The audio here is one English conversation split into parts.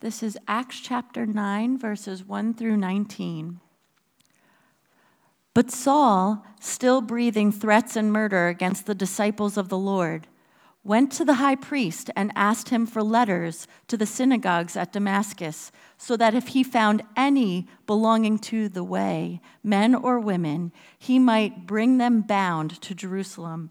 This is Acts chapter 9, verses 1 through 19. But Saul, still breathing threats and murder against the disciples of the Lord, went to the high priest and asked him for letters to the synagogues at Damascus, so that if he found any belonging to the way, men or women, he might bring them bound to Jerusalem.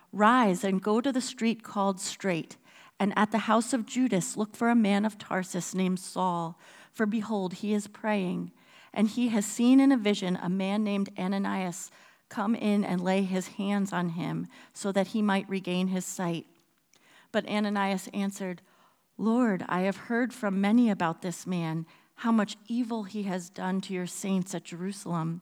Rise and go to the street called Straight, and at the house of Judas look for a man of Tarsus named Saul for behold, he is praying, and he has seen in a vision a man named Ananias come in and lay his hands on him so that he might regain his sight. But Ananias answered, Lord, I have heard from many about this man, how much evil he has done to your saints at Jerusalem.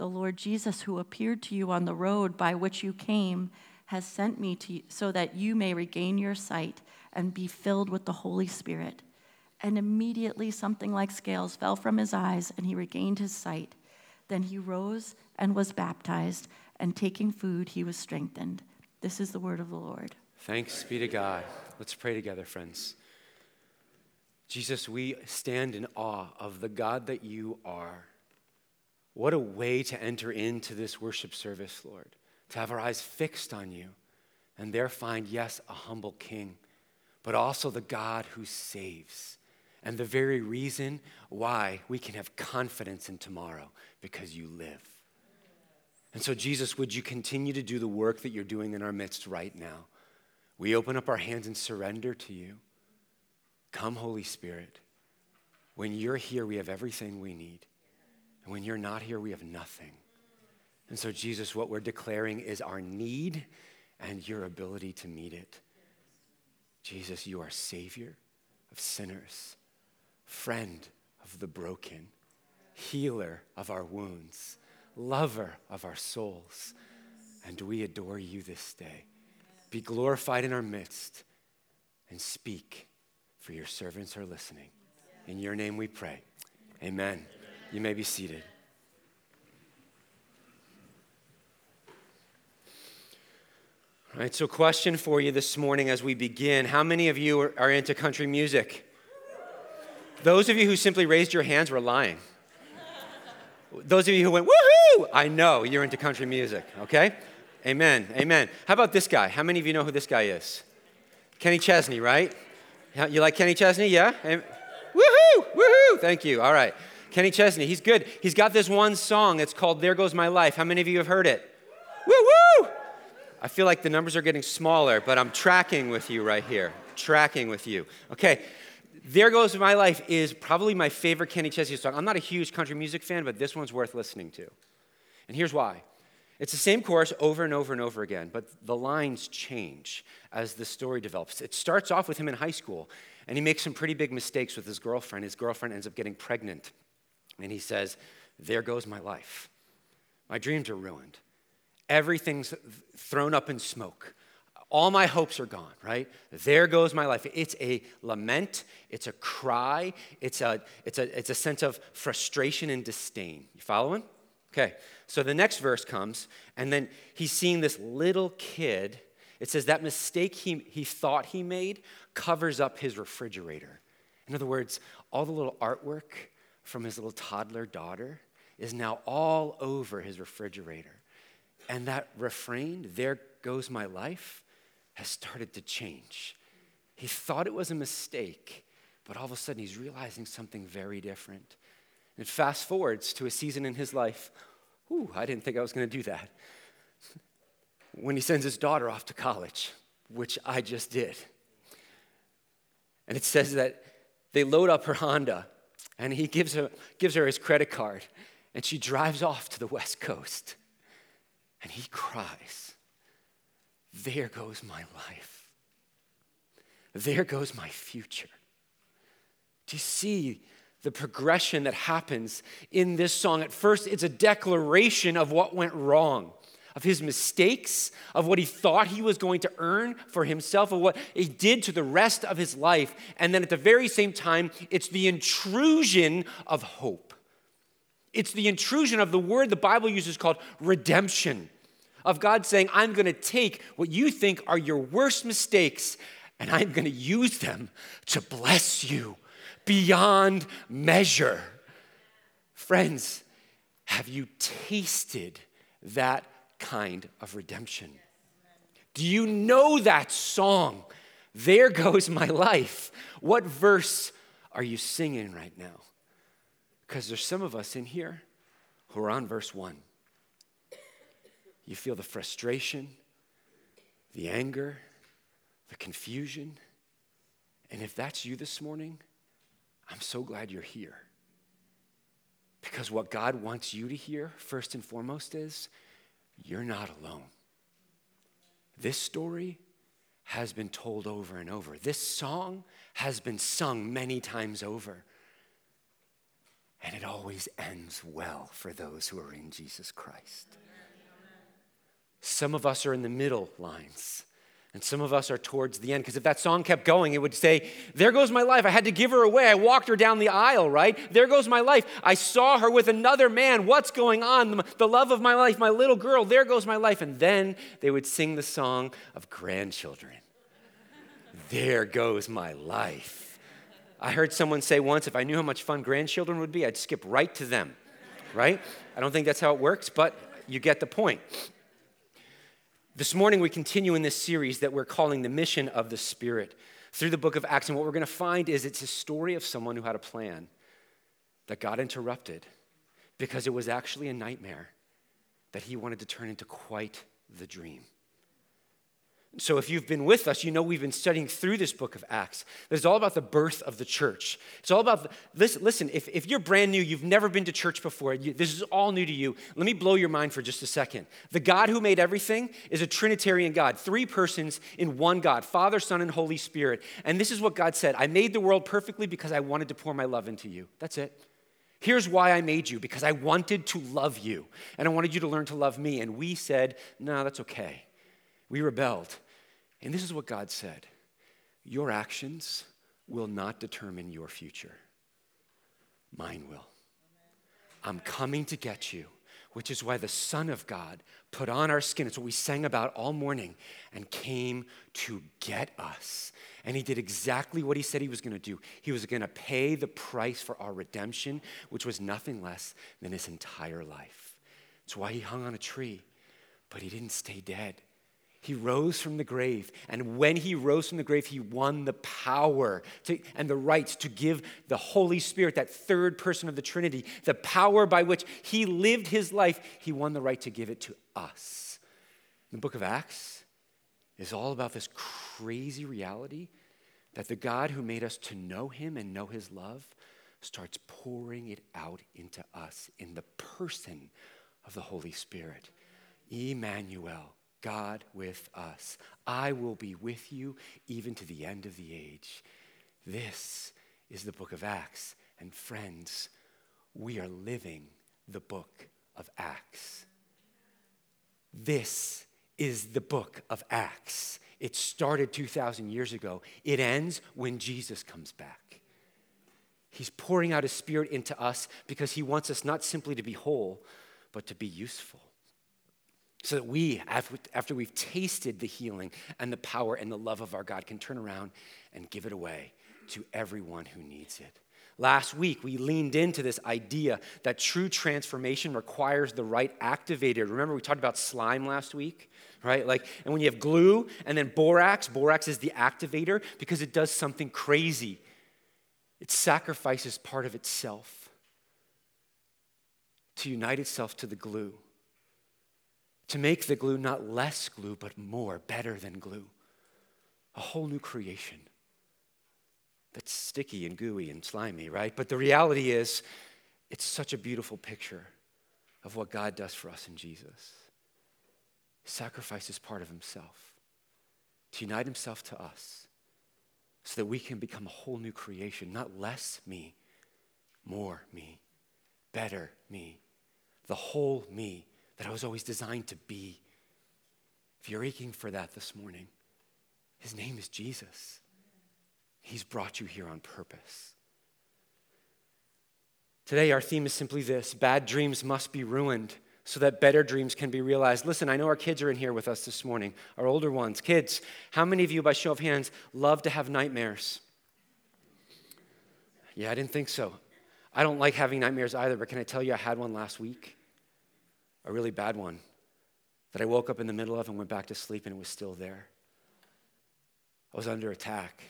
the Lord Jesus, who appeared to you on the road by which you came, has sent me to you so that you may regain your sight and be filled with the Holy Spirit and immediately something like scales fell from his eyes, and he regained his sight. Then he rose and was baptized, and taking food, he was strengthened. This is the word of the Lord. Thanks be to God. Let's pray together, friends. Jesus, we stand in awe of the God that you are. What a way to enter into this worship service, Lord, to have our eyes fixed on you and there find, yes, a humble king, but also the God who saves and the very reason why we can have confidence in tomorrow because you live. And so, Jesus, would you continue to do the work that you're doing in our midst right now? We open up our hands and surrender to you. Come, Holy Spirit. When you're here, we have everything we need. When you're not here, we have nothing. And so, Jesus, what we're declaring is our need and your ability to meet it. Jesus, you are Savior of sinners friend of the broken, healer of our wounds, lover of our souls. And we adore you this day. Be glorified in our midst and speak, for your servants are listening. In your name we pray. Amen. You may be seated. All right, so question for you this morning as we begin. How many of you are, are into country music? Those of you who simply raised your hands were lying. Those of you who went, woohoo, I know you're into country music, okay? Amen, amen. How about this guy? How many of you know who this guy is? Kenny Chesney, right? You like Kenny Chesney? Yeah? Woohoo, woohoo, thank you. All right. Kenny Chesney, he's good. He's got this one song. It's called There Goes My Life. How many of you have heard it? Woo woo! I feel like the numbers are getting smaller, but I'm tracking with you right here. Tracking with you. Okay, there Goes My Life is probably my favorite Kenny Chesney song. I'm not a huge country music fan, but this one's worth listening to. And here's why. It's the same chorus over and over and over again, but the lines change as the story develops. It starts off with him in high school, and he makes some pretty big mistakes with his girlfriend. His girlfriend ends up getting pregnant, and he says, There goes my life. My dreams are ruined. Everything's thrown up in smoke. All my hopes are gone, right? There goes my life. It's a lament, it's a cry, it's a, it's a, it's a sense of frustration and disdain. You following? Okay, so the next verse comes, and then he's seeing this little kid. It says that mistake he, he thought he made covers up his refrigerator. In other words, all the little artwork from his little toddler daughter is now all over his refrigerator. And that refrain, there goes my life, has started to change. He thought it was a mistake, but all of a sudden he's realizing something very different. And fast forwards to a season in his life. Ooh, I didn't think I was going to do that. When he sends his daughter off to college, which I just did. And it says that they load up her Honda and he gives her, gives her his credit card and she drives off to the West Coast. And he cries, There goes my life. There goes my future. Do you see the progression that happens in this song. At first, it's a declaration of what went wrong, of his mistakes, of what he thought he was going to earn for himself, of what he did to the rest of his life. And then at the very same time, it's the intrusion of hope. It's the intrusion of the word the Bible uses called redemption, of God saying, I'm going to take what you think are your worst mistakes and I'm going to use them to bless you beyond measure. Friends, have you tasted that kind of redemption? Do you know that song? There goes my life. What verse are you singing right now? Because there's some of us in here who are on verse one. You feel the frustration, the anger, the confusion. And if that's you this morning, I'm so glad you're here. Because what God wants you to hear, first and foremost, is you're not alone. This story has been told over and over. This song has been sung many times over. And it always ends well for those who are in Jesus Christ. Some of us are in the middle lines. And some of us are towards the end, because if that song kept going, it would say, There goes my life. I had to give her away. I walked her down the aisle, right? There goes my life. I saw her with another man. What's going on? The love of my life, my little girl. There goes my life. And then they would sing the song of grandchildren. there goes my life. I heard someone say once, if I knew how much fun grandchildren would be, I'd skip right to them, right? I don't think that's how it works, but you get the point. This morning, we continue in this series that we're calling the mission of the Spirit through the book of Acts. And what we're going to find is it's a story of someone who had a plan that God interrupted because it was actually a nightmare that he wanted to turn into quite the dream. So, if you've been with us, you know we've been studying through this book of Acts. It's all about the birth of the church. It's all about, listen, listen if, if you're brand new, you've never been to church before, you, this is all new to you, let me blow your mind for just a second. The God who made everything is a Trinitarian God, three persons in one God Father, Son, and Holy Spirit. And this is what God said I made the world perfectly because I wanted to pour my love into you. That's it. Here's why I made you because I wanted to love you and I wanted you to learn to love me. And we said, no, that's okay. We rebelled. And this is what God said Your actions will not determine your future, mine will. I'm coming to get you, which is why the Son of God put on our skin. It's what we sang about all morning and came to get us. And he did exactly what he said he was going to do. He was going to pay the price for our redemption, which was nothing less than his entire life. It's why he hung on a tree, but he didn't stay dead. He rose from the grave. And when he rose from the grave, he won the power to, and the right to give the Holy Spirit, that third person of the Trinity, the power by which he lived his life. He won the right to give it to us. The book of Acts is all about this crazy reality that the God who made us to know him and know his love starts pouring it out into us in the person of the Holy Spirit. Emmanuel God with us. I will be with you even to the end of the age. This is the book of Acts. And friends, we are living the book of Acts. This is the book of Acts. It started 2,000 years ago. It ends when Jesus comes back. He's pouring out his spirit into us because he wants us not simply to be whole, but to be useful. So that we, after we've tasted the healing and the power and the love of our God, can turn around and give it away to everyone who needs it. Last week, we leaned into this idea that true transformation requires the right activator. Remember, we talked about slime last week, right? Like, and when you have glue and then borax, borax is the activator because it does something crazy. It sacrifices part of itself to unite itself to the glue, to make the glue not less glue, but more, better than glue. A whole new creation that's sticky and gooey and slimy, right? But the reality is, it's such a beautiful picture of what God does for us in Jesus. Sacrifices part of himself to unite himself to us so that we can become a whole new creation, not less me, more me, better me, the whole me that I was always designed to be. If you're aching for that this morning, his name is Jesus. He's brought you here on purpose. Today, our theme is simply this bad dreams must be ruined so that better dreams can be realized. Listen, I know our kids are in here with us this morning, our older ones. Kids, how many of you, by show of hands, love to have nightmares? Yeah, I didn't think so. I don't like having nightmares either, but can I tell you, I had one last week? A really bad one that I woke up in the middle of and went back to sleep and it was still there. I was under attack.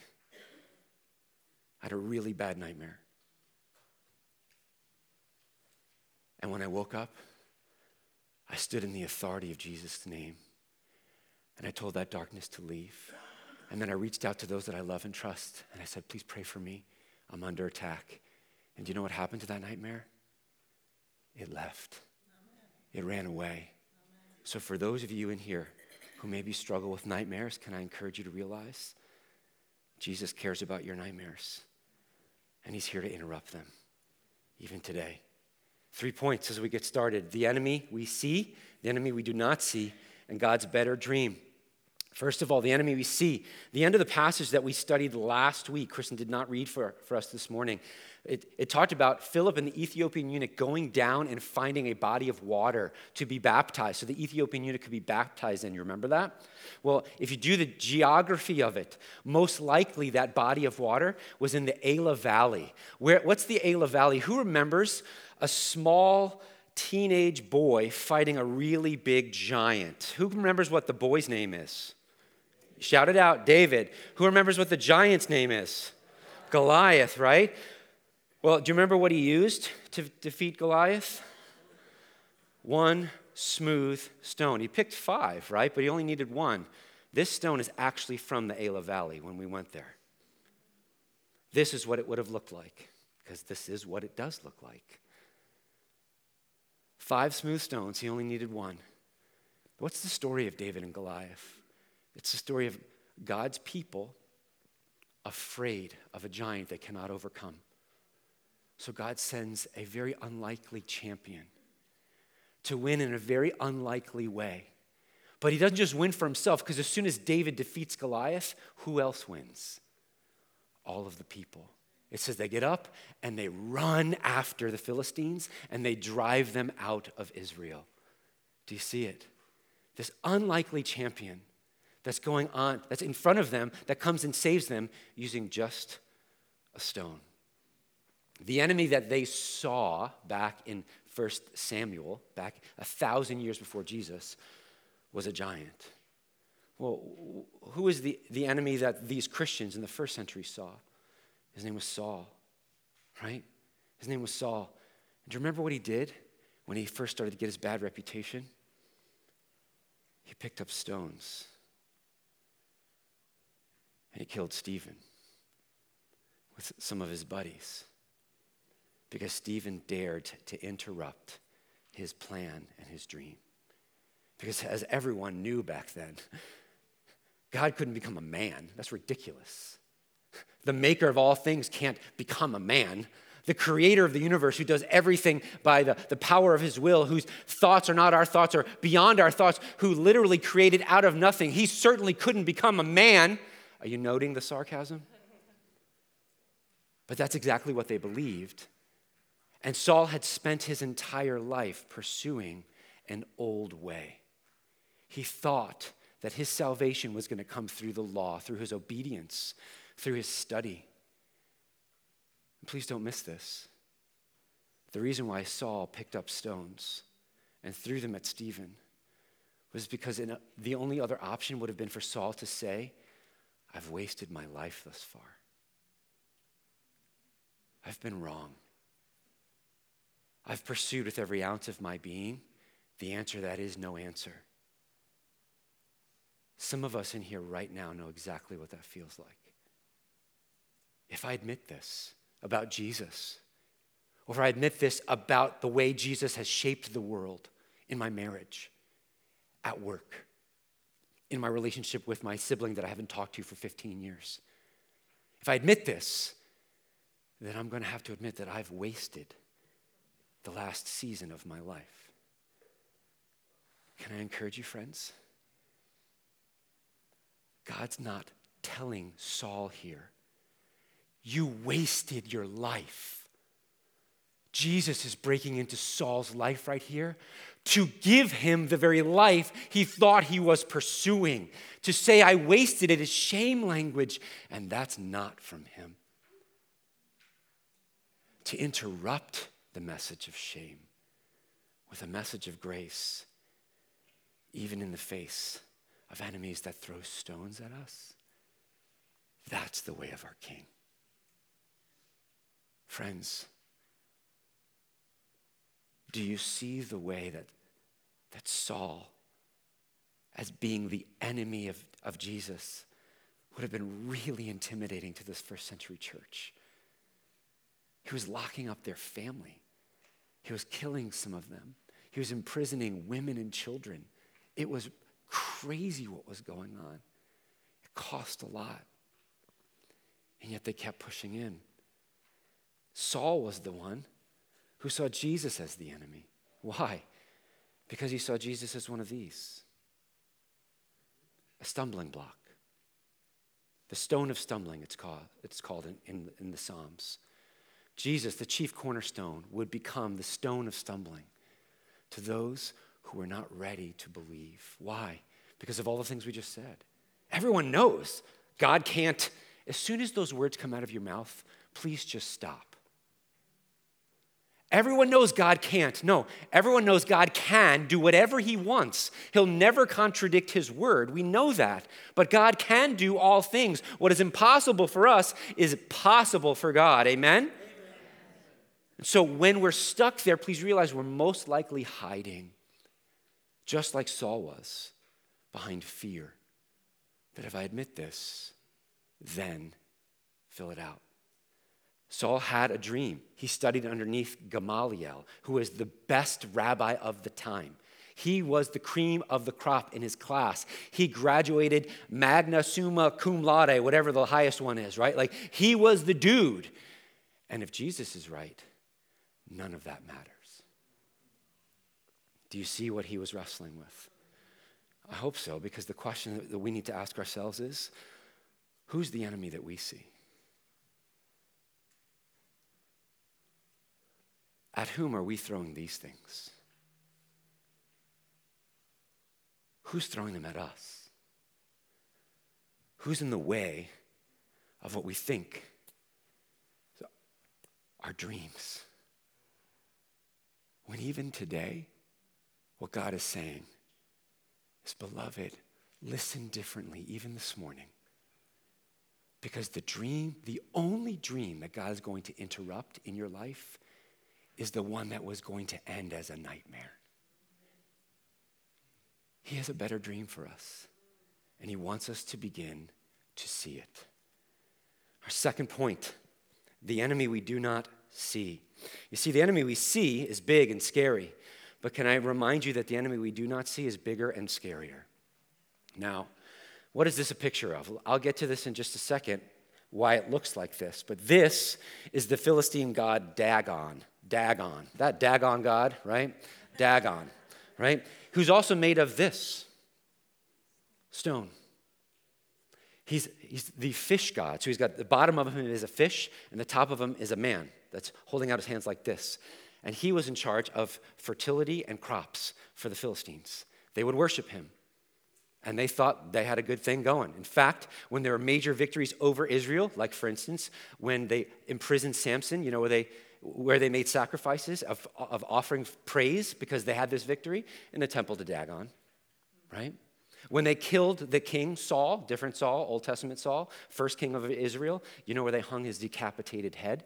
I had a really bad nightmare. And when I woke up, I stood in the authority of Jesus' name and I told that darkness to leave. And then I reached out to those that I love and trust and I said, Please pray for me. I'm under attack. And do you know what happened to that nightmare? It left, it ran away. So, for those of you in here who maybe struggle with nightmares, can I encourage you to realize Jesus cares about your nightmares? and he's here to interrupt them, even today. Three points as we get started the enemy we see, the enemy we do not see, and God's better dream. First of all, the enemy we see. The end of the passage that we studied last week, Kristen did not read for, for us this morning. It, it talked about Philip and the Ethiopian eunuch going down and finding a body of water to be baptized. So the Ethiopian eunuch could be baptized in. You remember that? Well, if you do the geography of it, most likely that body of water was in the Elah Valley. Where, what's the Elah Valley? Who remembers a small teenage boy fighting a really big giant? Who remembers what the boy's name is? Shout it out, David. Who remembers what the giant's name is? Goliath, right? Well, do you remember what he used to defeat Goliath? One smooth stone. He picked five, right? But he only needed one. This stone is actually from the Elah Valley when we went there. This is what it would have looked like, because this is what it does look like. Five smooth stones, he only needed one. What's the story of David and Goliath? It's the story of God's people afraid of a giant they cannot overcome. So God sends a very unlikely champion to win in a very unlikely way. But he doesn't just win for himself, because as soon as David defeats Goliath, who else wins? All of the people. It says they get up and they run after the Philistines and they drive them out of Israel. Do you see it? This unlikely champion that's going on, that's in front of them, that comes and saves them using just a stone. The enemy that they saw back in 1 Samuel, back a thousand years before Jesus, was a giant. Well, who is the, the enemy that these Christians in the first century saw? His name was Saul, right? His name was Saul. do you remember what he did when he first started to get his bad reputation? He picked up stones he killed Stephen with some of his buddies because Stephen dared to interrupt his plan and his dream. Because as everyone knew back then, God couldn't become a man. That's ridiculous. The maker of all things can't become a man. The creator of the universe, who does everything by the, the power of his will, whose thoughts are not our thoughts or beyond our thoughts, who literally created out of nothing, he certainly couldn't become a man. Are you noting the sarcasm? But that's exactly what they believed. And Saul had spent his entire life pursuing an old way. He thought that his salvation was going to come through the law, through his obedience, through his study. please don't miss this. The reason why Saul picked up stones and threw them at Stephen was because a, the only other option would have been for Saul to say, I've wasted my life thus far. I've been wrong. I've pursued with every ounce of my being. The answer that is no answer. Some of us in here right now know exactly what that feels like. If I admit this about Jesus, or if I admit this about the way Jesus has shaped the world in my marriage, at work, in my relationship with my sibling that I haven't talked to for 15 years, if I admit this, then I'm going to have to admit that I've wasted the last season of my life. Can I encourage you, friends? God's not telling Saul here, you wasted your life. Jesus is breaking into Saul's life right here to give him the very life he thought he was pursuing. To say, I wasted it is shame language, and that's not from him. To interrupt the message of shame with a message of grace, even in the face of enemies that throw stones at us. That's the way of our King. Friends, do you see the way that, that Saul, as being the enemy of, of Jesus, would have been really intimidating to this first century church? He was locking up their family, he was killing some of them, he was imprisoning women and children. It was crazy what was going on. It cost a lot. And yet they kept pushing in. Saul was the one who saw Jesus as the enemy. Why? Because he saw Jesus as one of these a stumbling block. The stone of stumbling, it's called, it's called in, in, in the Psalms. Jesus, the chief cornerstone, would become the stone of stumbling to those who are not ready to believe. Why? Because of all the things we just said. Everyone knows God can't, as soon as those words come out of your mouth, please just stop. Everyone knows God can't. No, everyone knows God can do whatever He wants. He'll never contradict His word. We know that. But God can do all things. What is impossible for us is possible for God. Amen? Amen. So when we're stuck there, please realize we're most likely hiding, just like Saul was, behind fear. That if I admit this, then fill it out. Saul had a dream. He studied underneath Gamaliel, who was the best rabbi of the time. He was the cream of the crop in his class. He graduated magna summa cum laude, whatever the highest one is, right? Like he was the dude. And if Jesus is right, none of that matters. Do you see what he was wrestling with? I hope so, because the question that we need to ask ourselves is who's the enemy that we see? At whom are we throwing these things? Who's throwing them at us? Who's in the way of what we think? Our dreams. When even today, what God is saying is, beloved, listen differently, even this morning. Because the dream, the only dream that God is going to interrupt in your life is the one that was going to end as a nightmare. He has a better dream for us, and He wants us to begin to see it. Our second point the enemy we do not see. You see, the enemy we see is big and scary, but can I remind you that the enemy we do not see is bigger and scarier? Now, what is this a picture of? I'll get to this in just a second, why it looks like this, but this is the Philistine god Dagon. Dagon. That Dagon God, right? Dagon, right? Who's also made of this stone. He's, he's the fish god. So he's got the bottom of him is a fish, and the top of him is a man. that's holding out his hands like this. And he was in charge of fertility and crops for the Philistines. They would worship him. And they thought they had a good thing going. In fact, when there were major victories over Israel, like for instance, when they imprisoned Samson, you know, where they, where they made sacrifices of, of offering praise because they had this victory in the temple to Dagon, right? When they killed the king Saul, different Saul, Old Testament Saul, first king of Israel, you know where they hung his decapitated head?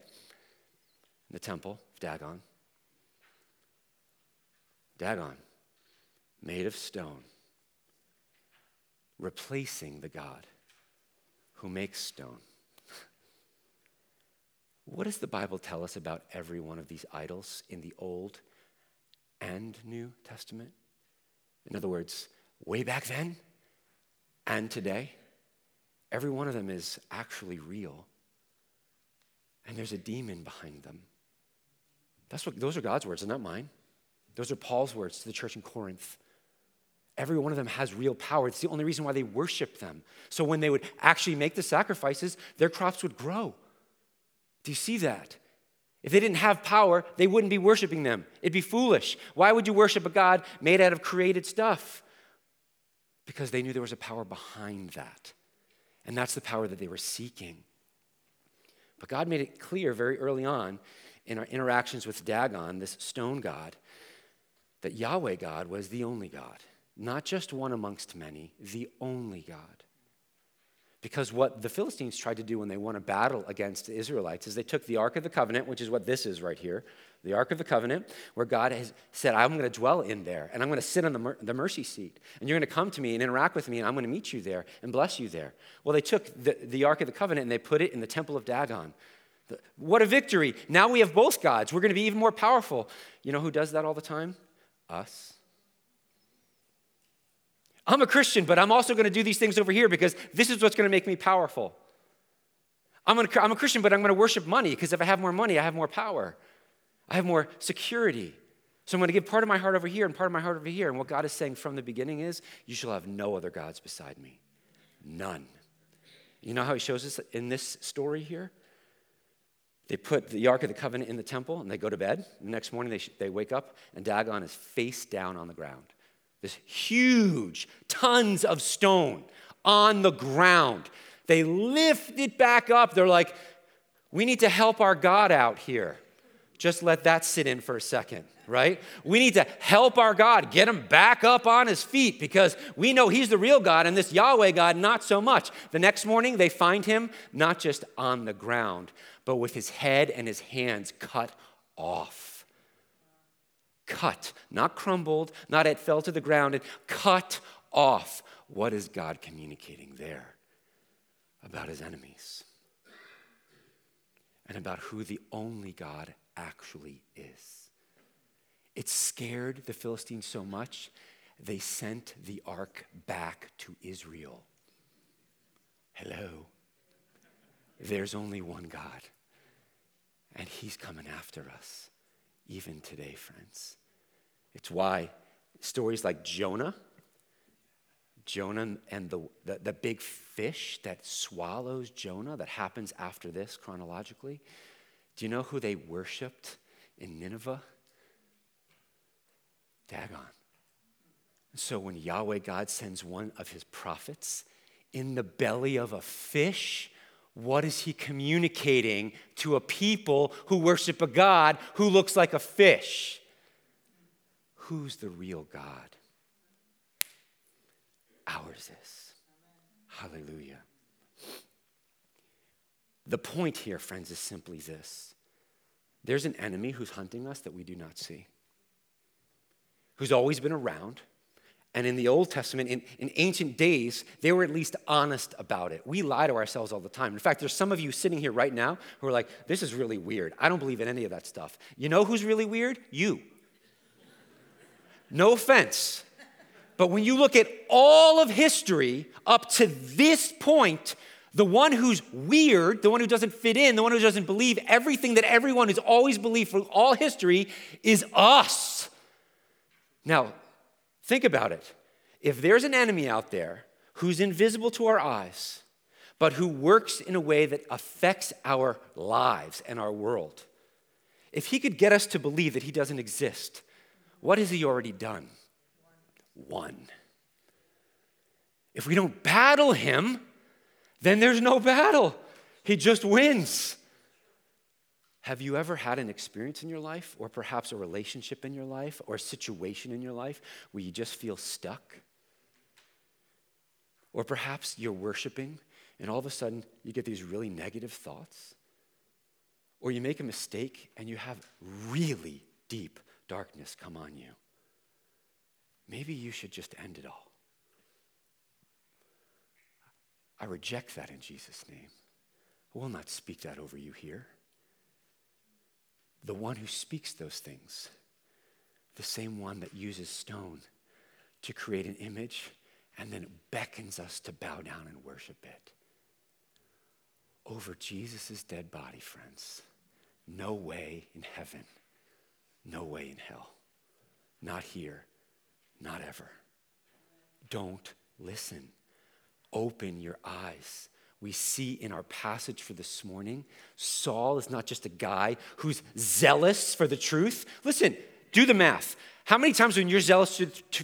In the temple of Dagon. Dagon, made of stone, replacing the God who makes stone. What does the Bible tell us about every one of these idols in the Old and New Testament? In other words, way back then and today, every one of them is actually real. And there's a demon behind them. That's what, those are God's words, and not mine. Those are Paul's words to the church in Corinth. Every one of them has real power. It's the only reason why they worship them. So when they would actually make the sacrifices, their crops would grow. Do you see that? If they didn't have power, they wouldn't be worshiping them. It'd be foolish. Why would you worship a God made out of created stuff? Because they knew there was a power behind that. And that's the power that they were seeking. But God made it clear very early on in our interactions with Dagon, this stone god, that Yahweh God was the only God, not just one amongst many, the only God. Because what the Philistines tried to do when they won a battle against the Israelites is they took the Ark of the Covenant, which is what this is right here, the Ark of the Covenant, where God has said, I'm going to dwell in there, and I'm going to sit on the, mer- the mercy seat, and you're going to come to me and interact with me, and I'm going to meet you there and bless you there. Well, they took the, the Ark of the Covenant and they put it in the temple of Dagon. The, what a victory. Now we have both gods. We're going to be even more powerful. You know who does that all the time? us. I'm a Christian, but I'm also going to do these things over here because this is what's going to make me powerful. I'm, gonna, I'm a Christian, but I'm going to worship money because if I have more money, I have more power. I have more security. So I'm going to give part of my heart over here and part of my heart over here. And what God is saying from the beginning is, you shall have no other gods beside me. None. You know how he shows us in this story here? They put the Ark of the Covenant in the temple and they go to bed. The next morning they, they wake up and Dagon is face down on the ground. This huge, tons of stone on the ground. They lift it back up. They're like, we need to help our God out here. Just let that sit in for a second, right? We need to help our God, get him back up on his feet because we know he's the real God and this Yahweh God, not so much. The next morning, they find him not just on the ground, but with his head and his hands cut off. Cut, not crumbled, not it fell to the ground, and cut off. What is God communicating there about his enemies? And about who the only God actually is. It scared the Philistines so much, they sent the ark back to Israel. Hello. There's only one God. And he's coming after us, even today, friends. It's why stories like Jonah, Jonah and the, the, the, big fish that swallows Jonah, that happens after this chronologically. Do you know who they worshiped in Nineveh? Dagon. So when Yahweh God sends one of his prophets in the belly of a fish, what is he communicating to a people who worship a God who looks like a fish? Who's the real God? Ours is. Hallelujah. The point here, friends, is simply this there's an enemy who's hunting us that we do not see, who's always been around and in the Old Testament, in, in ancient days, they were at least honest about it. We lie to ourselves all the time. In fact, there's some of you sitting here right now who are like, this is really weird. I don't believe in any of that stuff. You know who's really weird? You. No offense. But when you look at all of history up to this point, the one who's weird, the one who doesn't fit in, the one who doesn't believe everything that everyone has always believed for all history is us. Now, Think about it. If there's an enemy out there who's invisible to our eyes, but who works in a way that affects our lives and our world, if he could get us to believe that he doesn't exist, what has he already done? One. If we don't battle him, then there's no battle. He just wins. Have you ever had an experience in your life, or perhaps a relationship in your life, or a situation in your life where you just feel stuck? Or perhaps you're worshiping and all of a sudden you get these really negative thoughts? Or you make a mistake and you have really deep darkness come on you. Maybe you should just end it all. I reject that in Jesus' name. I will not speak that over you here. The one who speaks those things, the same one that uses stone to create an image and then beckons us to bow down and worship it. Over Jesus' dead body, friends. No way in heaven, no way in hell. Not here, not ever. Don't listen. Open your eyes. We see in our passage for this morning, Saul is not just a guy who's zealous for the truth. Listen, do the math. How many times when you're zealous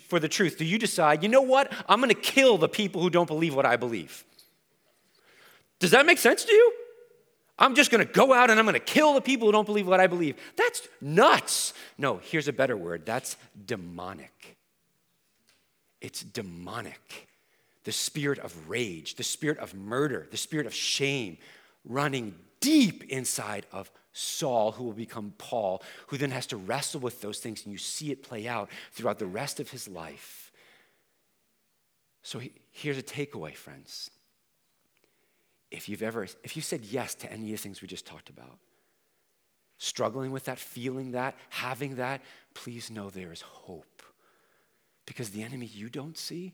for the truth do you decide, you know what? I'm going to kill the people who don't believe what I believe? Does that make sense to you? I'm just going to go out and I'm going to kill the people who don't believe what I believe. That's nuts. No, here's a better word that's demonic. It's demonic. The spirit of rage, the spirit of murder, the spirit of shame running deep inside of Saul, who will become Paul, who then has to wrestle with those things, and you see it play out throughout the rest of his life. So he, here's a takeaway, friends. If you've ever, if you said yes to any of the things we just talked about, struggling with that, feeling that, having that, please know there is hope. Because the enemy you don't see,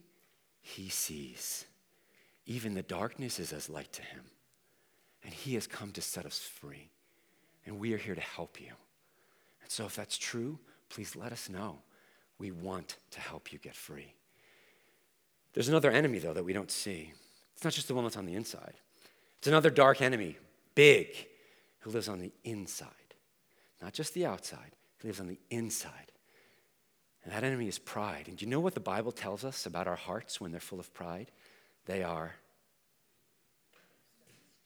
he sees. Even the darkness is as light to him. And he has come to set us free and we are here to help you. And so, if that's true, please let us know. We want to help you get free. There's another enemy, though, that we don't see. It's not just the one that's on the inside, it's another dark enemy, big, who lives on the inside, not just the outside, he lives on the inside. And that enemy is pride. And do you know what the Bible tells us about our hearts when they're full of pride? They are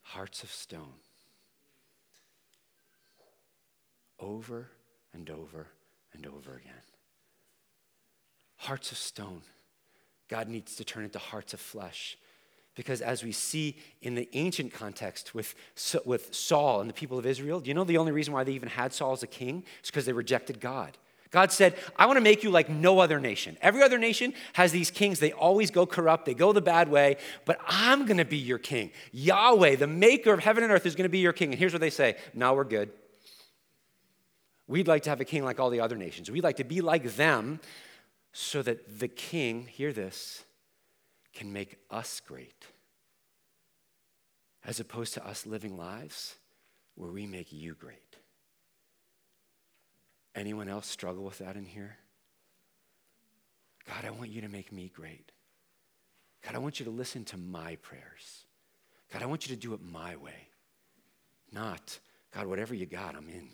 hearts of stone over and over and over again. Hearts of stone. God needs to turn into hearts of flesh. Because as we see in the ancient context with, with Saul and the people of Israel, do you know the only reason why they even had Saul as a king? is because they rejected God. God said, I want to make you like no other nation. Every other nation has these kings. They always go corrupt, they go the bad way, but I'm going to be your king. Yahweh, the maker of heaven and earth, is going to be your king. And here's what they say Now we're good. We'd like to have a king like all the other nations. We'd like to be like them so that the king, hear this, can make us great. As opposed to us living lives where we make you great. Anyone else struggle with that in here? God, I want you to make me great. God, I want you to listen to my prayers. God, I want you to do it my way. Not, God, whatever you got, I'm in.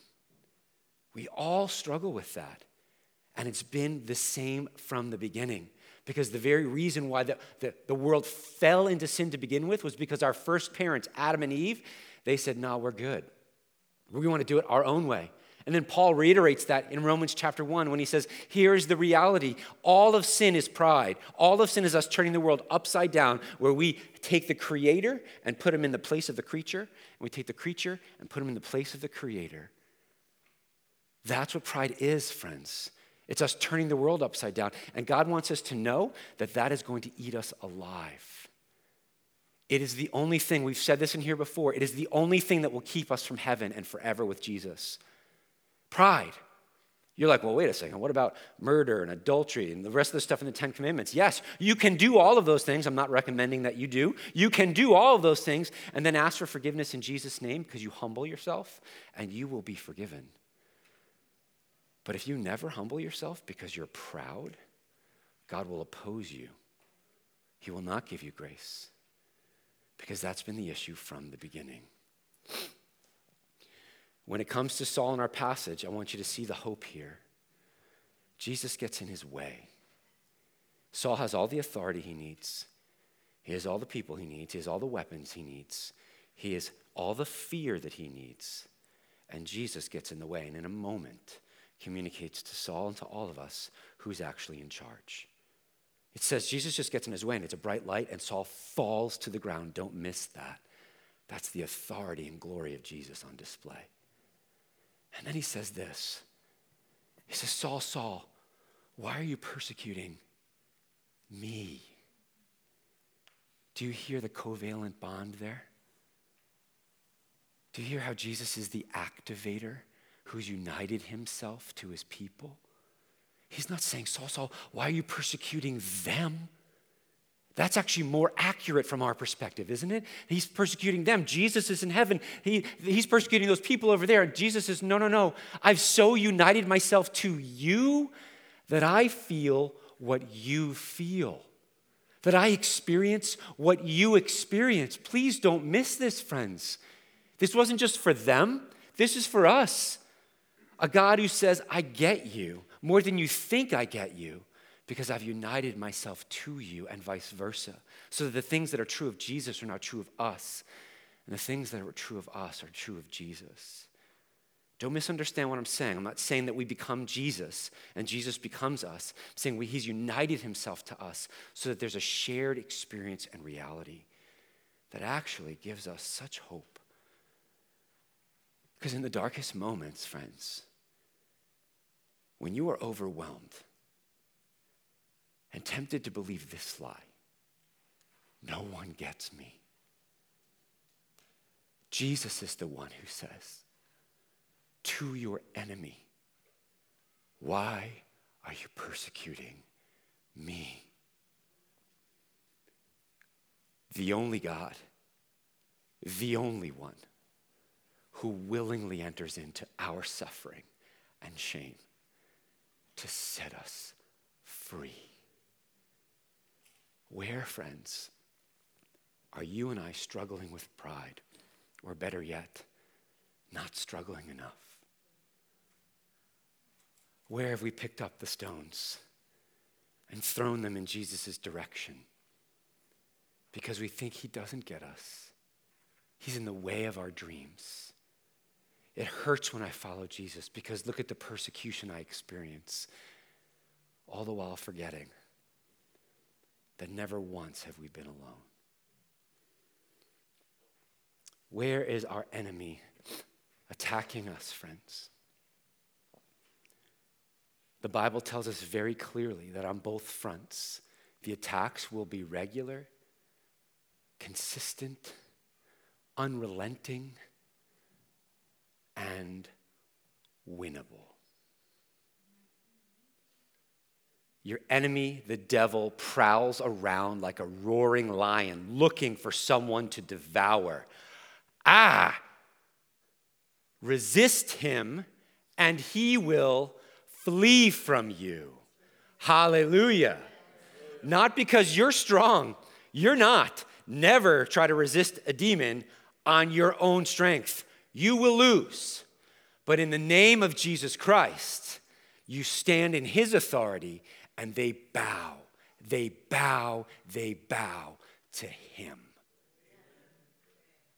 We all struggle with that. And it's been the same from the beginning. Because the very reason why the, the, the, world fell into sin to begin with was because our first parents, Adam and Eve, they said, No, we're good. We want to do it our own way. And then Paul reiterates that in Romans chapter 1 when he says, Here's the reality. All of sin is pride. All of sin is us turning the world upside down, where we take the creator and put him in the place of the creature, and we take the creature and put him in the place of the creator. That's what pride is, friends. It's us turning the world upside down. And God wants us to know that that is going to eat us alive. It is the only thing, we've said this in here before, it is the only thing that will keep us from heaven and forever with Jesus. Pride. You're like, well, wait a second. What about murder and adultery and the rest of the stuff in the Ten Commandments? Yes, you can do all of those things. I'm not recommending that you do. You can do all of those things and then ask for forgiveness in Jesus' name because you humble yourself and you will be forgiven. But if you never humble yourself because you're proud, God will oppose you. He will not give you grace because that's been the issue from the beginning. When it comes to Saul in our passage, I want you to see the hope here. Jesus gets in his way. Saul has all the authority he needs. He has all the people he needs. He has all the weapons he needs. He has all the fear that he needs. And Jesus gets in the way and in a moment communicates to Saul and to all of us who's actually in charge. It says Jesus just gets in his way and it's a bright light and Saul falls to the ground. Don't miss that. That's the authority and glory of Jesus on display. And then he says this He says, Saul, Saul, why are you persecuting me? Do you hear the covalent bond there? Do you hear how Jesus is the activator who's united himself to his people? He's not saying, Saul, Saul, why are you persecuting them? That's actually more accurate from our perspective, isn't it? He's persecuting them. Jesus is in heaven. He, he's persecuting those people over there. Jesus says, No, no, no. I've so united myself to you that I feel what you feel, that I experience what you experience. Please don't miss this, friends. This wasn't just for them, this is for us. A God who says, I get you more than you think I get you because I've united myself to you and vice versa. So that the things that are true of Jesus are not true of us, and the things that are true of us are true of Jesus. Don't misunderstand what I'm saying. I'm not saying that we become Jesus and Jesus becomes us. I'm saying we, he's united himself to us so that there's a shared experience and reality that actually gives us such hope because in the darkest moments, friends, when you are overwhelmed and tempted to believe this lie, no one gets me. Jesus is the one who says to your enemy, Why are you persecuting me? The only God, the only one who willingly enters into our suffering and shame to set us free. Where, friends, are you and I struggling with pride? Or better yet, not struggling enough? Where have we picked up the stones and thrown them in Jesus' direction? Because we think he doesn't get us. He's in the way of our dreams. It hurts when I follow Jesus because look at the persecution I experience, all the while forgetting that never once have we been alone. Where is our enemy attacking us, friends? The Bible tells us very clearly that on both fronts, the attacks will be regular, consistent, unrelenting and winnable. Your enemy, the devil, prowls around like a roaring lion looking for someone to devour. Ah! Resist him, and he will flee from you. Hallelujah. Not because you're strong, you're not. Never try to resist a demon on your own strength you will lose. But in the name of Jesus Christ, you stand in his authority and they bow. They bow, they bow to him.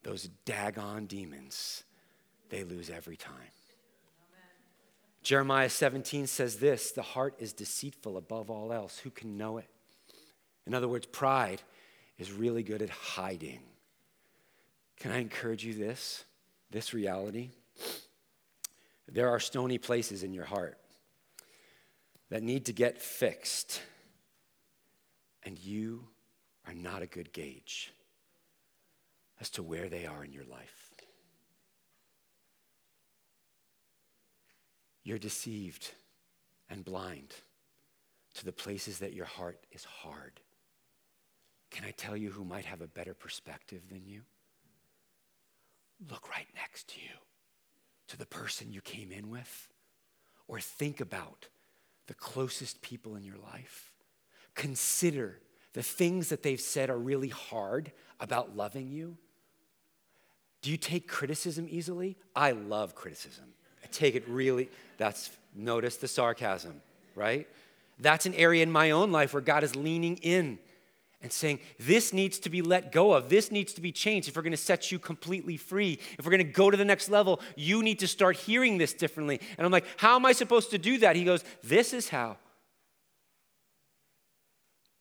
Those daggone demons, they lose every time. Jeremiah 17 says this the heart is deceitful above all else. Who can know it? In other words, pride is really good at hiding. Can I encourage you this? this reality, there are stony places in your heart that need to get fixed, and you are not a good gauge as to where they are in your life. You're deceived and blind to the places that your heart is hard. Can I tell you who might have a better perspective than you? look right next to you, to the person you came in with, or think about the closest people in your life. Consider the things that they've said are really hard about loving you. Do you take criticism easily? I love criticism. I take it really, that's, notice the sarcasm, right? That's an area in my own life where God is leaning in and saying, This needs to be let go of. This needs to be changed. If we're going to set you completely free, if we're going to go to the next level, you need to start hearing this differently. And I'm like, How am I supposed to do that? He goes, This is how.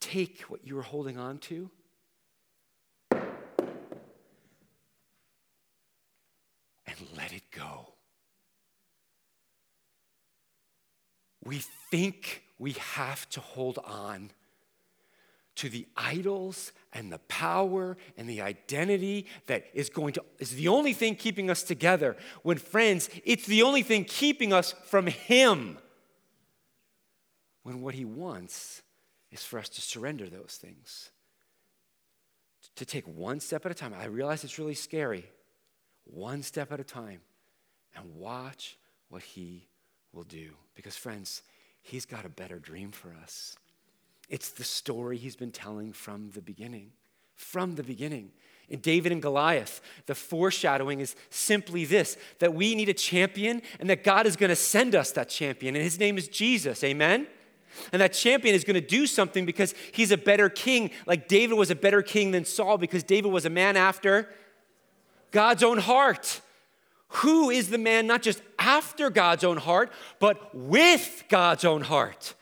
Take what you were holding on to. And let it go. We think we have to hold on to the idols and the power and the identity that is going to is the only thing keeping us together. When friends it's the only thing keeping us from him. When what he wants is for us to surrender those things. To take one step at a time. I realize it's really scary. One step at a time. And watch what he will do. Because friends he's got a better dream for us it's the story he's been telling from the beginning. From the beginning. In David and Goliath, the foreshadowing is simply this that we need a champion and that God is going to send us that champion, and his name is Jesus. Amen? And that champion is going to do something because he's a better king, like David was a better king than Saul because David was a man after God's own heart. Who is the man not just after God's own heart, but with God's own heart?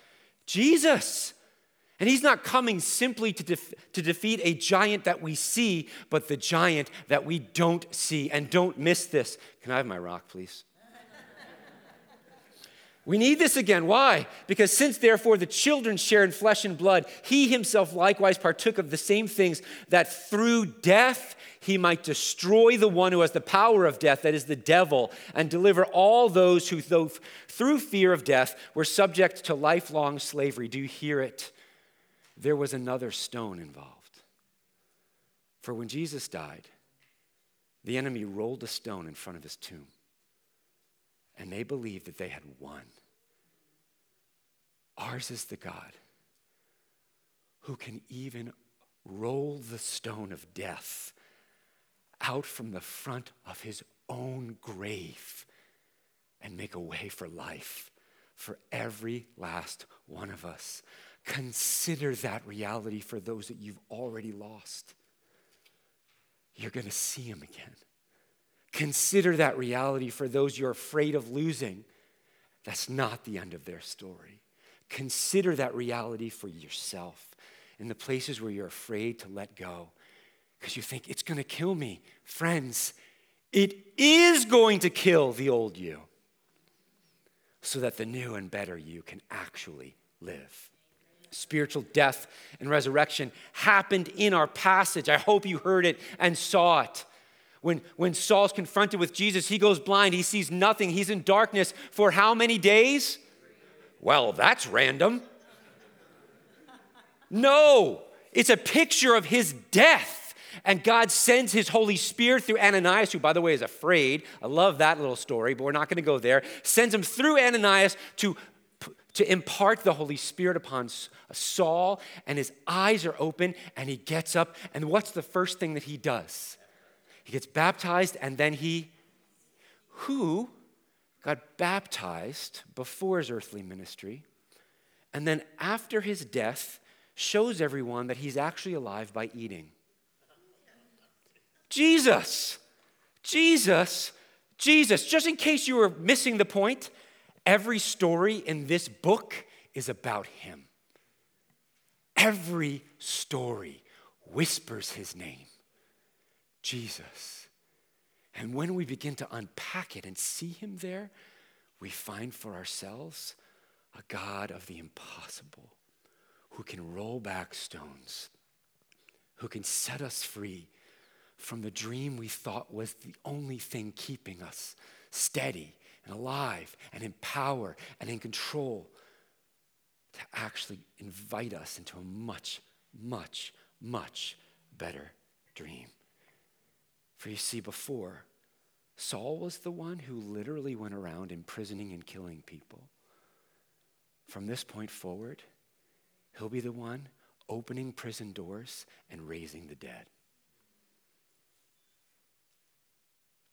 Jesus. And he's not coming simply to, def- to defeat a giant that we see, but the giant that we don't see. And don't miss this. Can I have my rock, please? We need this again. Why? Because since therefore the children share in flesh and blood, he himself likewise partook of the same things, that through death he might destroy the one who has the power of death, that is the devil, and deliver all those who, though through fear of death, were subject to lifelong slavery. Do you hear it? There was another stone involved. For when Jesus died, the enemy rolled a stone in front of his tomb, and they believed that they had won. Ours is the God who can even roll the stone of death out from the front of his own grave and make a way for life for every last one of us. Consider that reality for those that you've already lost. You're going to see him again. Consider that reality for those you're afraid of losing. That's not the end of their story. Consider that reality for yourself in the places where you're afraid to let go because you think it's going to kill me. Friends, it is going to kill the old you so that the new and better you can actually live spiritual death and resurrection happened in our passage. I hope you heard it and saw it. When, when Saul's confronted with Jesus, he goes blind. He sees nothing. He's in darkness for how many days? Well, that's random. No, it's a picture of his death. And God sends his Holy Spirit through Ananias, who, by the way, is afraid. I love that little story, but we're not going to go there. Sends him through Ananias to to impart the Holy Spirit upon uh, Saul, and his eyes are open, and he gets up. And what's the first thing that he does? He gets baptized, and then he, who got baptized before his earthly ministry, and then after his death, shows everyone that he's actually alive by eating. Jesus, Jesus, Jesus. Just in case you were missing the point, Every story in this book is about him. Every story whispers his name, Jesus. And when we begin to unpack it and see him there, we find for ourselves a God of the impossible who can roll back stones, who can set us free from the dream we thought was the only thing keeping us steady and alive and in power and in control to actually invite us into a much, much, much better dream. For you see, before, Saul was the one who literally went around imprisoning and killing people. From this point forward, he'll be the one opening prison doors and raising the dead.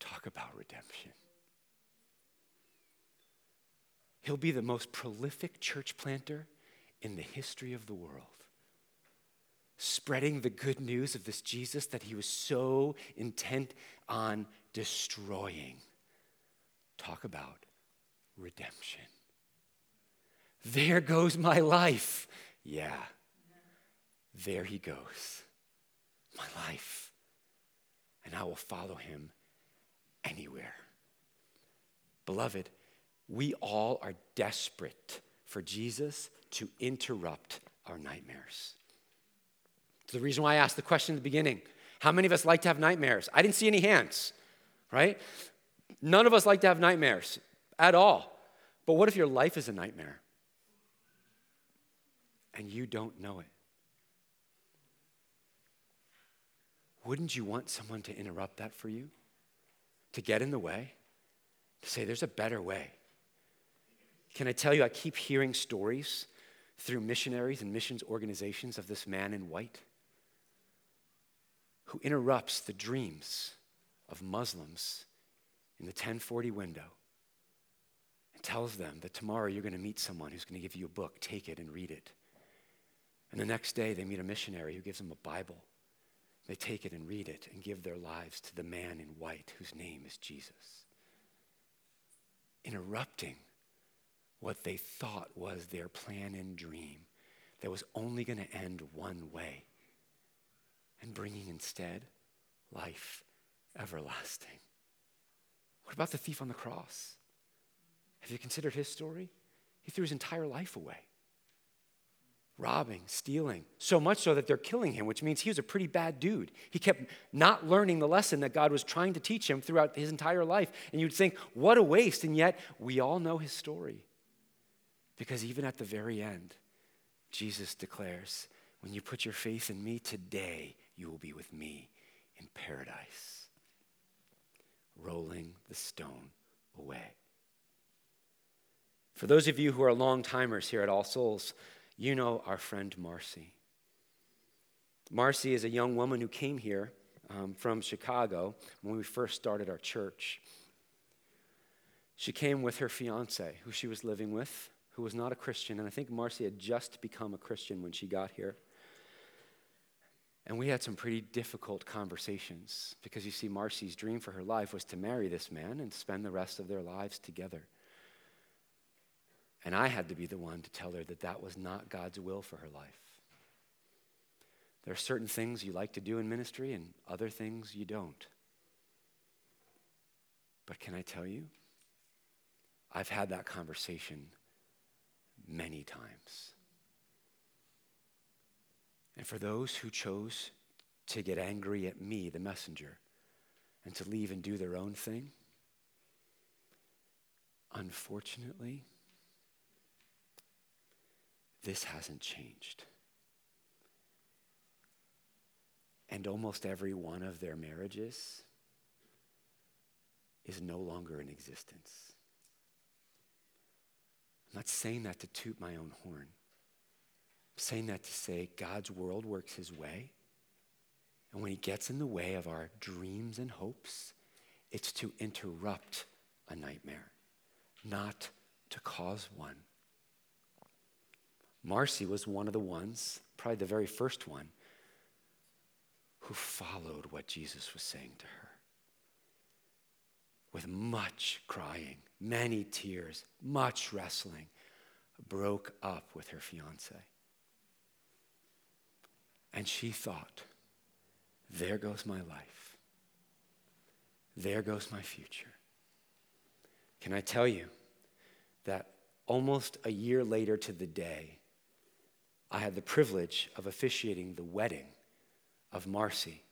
Talk about redemption. He'll be the most prolific church planter in the history of the world, spreading the good news of this Jesus that he was so intent on destroying. Talk about redemption. There goes my life. Yeah, there he goes. My life. And I will follow him anywhere. Beloved, we all are desperate for Jesus to interrupt our nightmares. It's the reason why I asked the question at the beginning how many of us like to have nightmares? I didn't see any hands, right? None of us like to have nightmares at all. But what if your life is a nightmare and you don't know it? Wouldn't you want someone to interrupt that for you? To get in the way? To say, there's a better way. Can I tell you, I keep hearing stories through missionaries and missions organizations of this man in white who interrupts the dreams of Muslims in the 1040 window and tells them that tomorrow you're going to meet someone who's going to give you a book, take it and read it. And the next day they meet a missionary who gives them a Bible. They take it and read it and give their lives to the man in white whose name is Jesus. Interrupting what they thought was their plan and dream that was only going to end one way and bringing instead life everlasting. What about the thief on the cross? Have you considered his story? He threw his entire life away robbing, stealing, so much so that they're killing him, which means he was a pretty bad dude. He kept not learning the lesson that God was trying to teach him throughout his entire life. And you'd think, what a waste. And yet, we all know his story. Because even at the very end, Jesus declares, When you put your faith in me today, you will be with me in paradise, rolling the stone away. For those of you who are long timers here at All Souls, you know our friend Marcy. Marcy is a young woman who came here um, from Chicago when we first started our church. She came with her fiance, who she was living with, who was not a Christian. And I think Marcy had just become a Christian when she got here. And we had some pretty difficult conversations because you see, Marcy's dream for her life was to marry this man and spend the rest of their lives together. And I had to be the one to tell her that that was not God's will for her life. There are certain things you like to do in ministry and other things you don't. But can I tell you? I've had that conversation many times. And for those who chose to get angry at me, the messenger, and to leave and do their own thing, unfortunately, this hasn't changed. And almost every one of their marriages is no longer in existence. I'm not saying that to toot my own horn. I'm saying that to say God's world works his way. And when he gets in the way of our dreams and hopes, it's to interrupt a nightmare, not to cause one. Marcy was one of the ones, probably the very first one, who followed what Jesus was saying to her. With much crying, many tears, much wrestling, broke up with her fiance. And she thought, there goes my life. There goes my future. Can I tell you that almost a year later to the day, I had the privilege of officiating the wedding of Marcy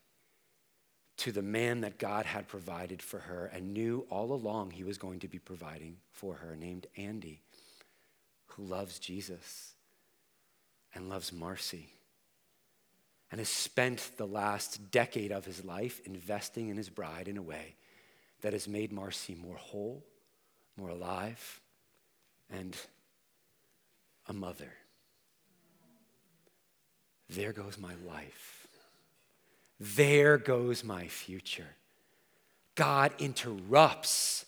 to the man that God had provided for her and knew all along he was going to be providing for her, named Andy, who loves Jesus and loves Marcy and has spent the last decade of his life investing in his bride in a way that has made Marcy more whole, more alive, and a mother. There goes my life. There goes my future. God interrupts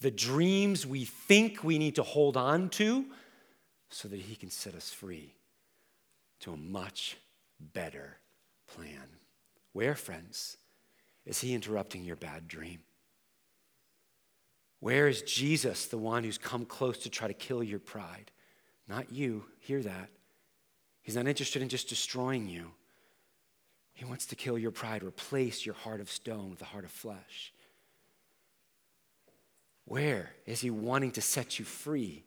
the dreams we think we need to hold on to so that He can set us free to a much better plan. Where, friends, is He interrupting your bad dream? Where is Jesus, the one who's come close to try to kill your pride? Not you, hear that. He's not interested in just destroying you. He wants to kill your pride, replace your heart of stone with a heart of flesh. Where is he wanting to set you free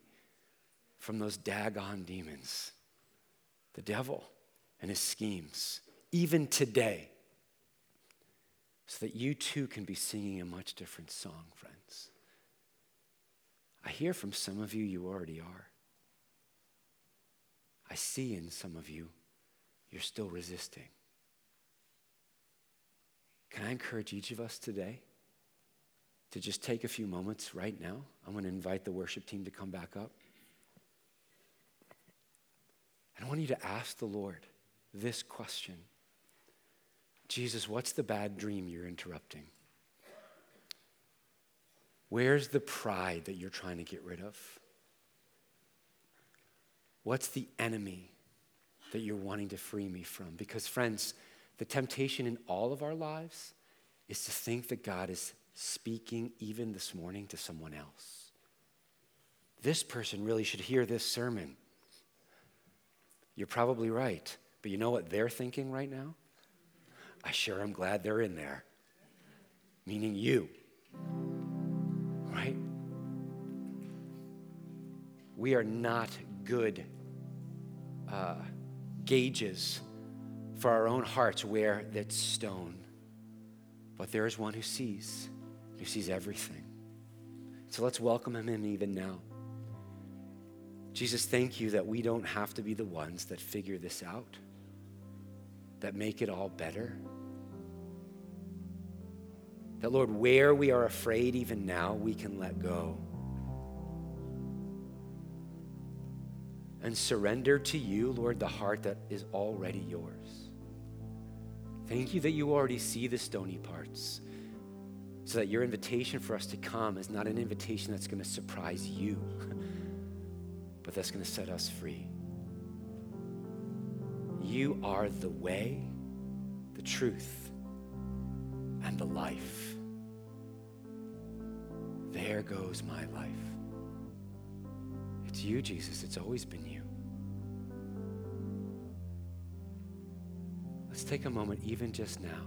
from those daggone demons? The devil and his schemes, even today, so that you too can be singing a much different song, friends. I hear from some of you, you already are. I see in some of you, you're still resisting. Can I encourage each of us today to just take a few moments right now? I'm going to invite the worship team to come back up. And I want you to ask the Lord this question Jesus, what's the bad dream you're interrupting? Where's the pride that you're trying to get rid of? What's the enemy that you're wanting to free me from? Because, friends, the temptation in all of our lives is to think that God is speaking even this morning to someone else. This person really should hear this sermon. You're probably right, but you know what they're thinking right now? I sure am glad they're in there, meaning you. Right? We are not good uh, gauges for our own hearts where that's stone. But there is one who sees, who sees everything. So let's welcome him in even now. Jesus, thank you that we don't have to be the ones that figure this out, that make it all better. That, Lord, where we are afraid even now, we can let go. And surrender to you, Lord, the heart that is already yours. Thank mm-hmm. you that you already see the stony parts. So that your invitation for us to come is not an invitation that's going to surprise you, but that's going to set us free. You are the way, the truth, and the life. There goes my life. It's you, Jesus. It's always been you. Take a moment, even just now,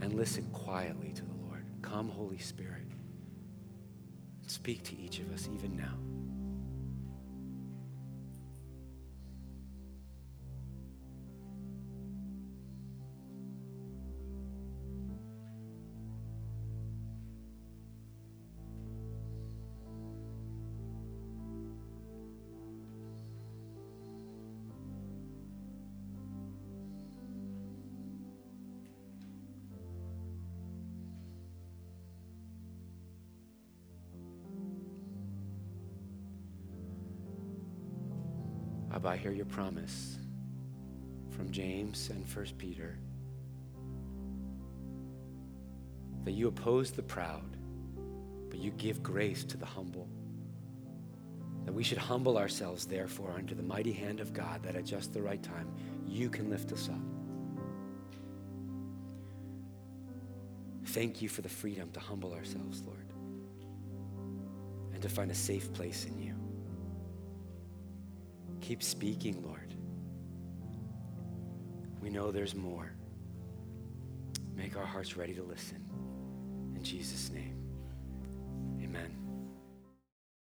and listen quietly to the Lord. Come, Holy Spirit, speak to each of us, even now. Hear your promise from James and 1 Peter that you oppose the proud, but you give grace to the humble. That we should humble ourselves, therefore, under the mighty hand of God, that at just the right time, you can lift us up. Thank you for the freedom to humble ourselves, Lord, and to find a safe place in you. Keep speaking, Lord. We know there's more. Make our hearts ready to listen. In Jesus' name.